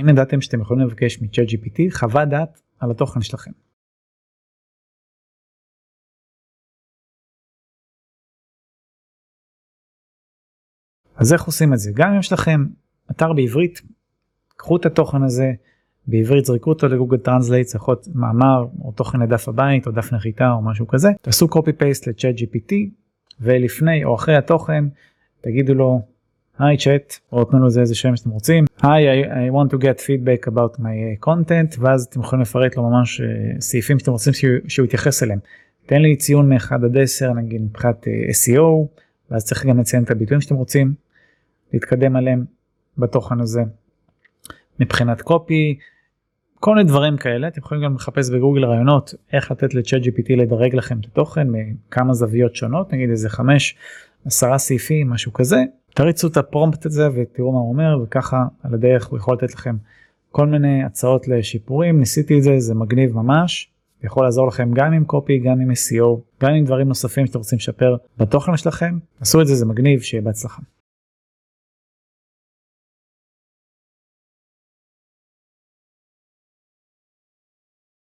אם ידעתם שאתם יכולים לבקש מ-chat GPT חוות דעת על התוכן שלכם. אז איך עושים את זה? גם אם יש לכם אתר בעברית, קחו את התוכן הזה, בעברית זרקו אותו ל Google Translate, יכול להיות מאמר או תוכן לדף הבית או דף נחיתה או משהו כזה, תעשו copy paste ל-chat GPT ולפני או אחרי התוכן תגידו לו היי צ'אט או תנו לו איזה שם שאתם רוצים היי I, want to get feedback about my content ואז אתם יכולים לפרט לו ממש uh, סעיפים שאתם רוצים שהוא, שהוא יתייחס אליהם. תן לי ציון מ-1 עד 10 נגיד מבחינת uh, SEO ואז צריך גם לציין את הביטויים שאתם רוצים להתקדם עליהם בתוכן הזה. מבחינת קופי כל מיני דברים כאלה אתם יכולים גם לחפש בגוגל רעיונות איך לתת לצ'אט gpt לדרג לכם את התוכן מכמה זוויות שונות נגיד איזה 5 10 סעיפים משהו כזה תריצו את הפרומפט הזה ותראו מה הוא אומר וככה על הדרך הוא יכול לתת לכם כל מיני הצעות לשיפורים. ניסיתי את זה זה מגניב ממש. יכול לעזור לכם גם עם קופי גם עם SEO גם עם דברים נוספים שאתם רוצים לשפר בתוכן שלכם. עשו את זה זה מגניב שיהיה בהצלחה.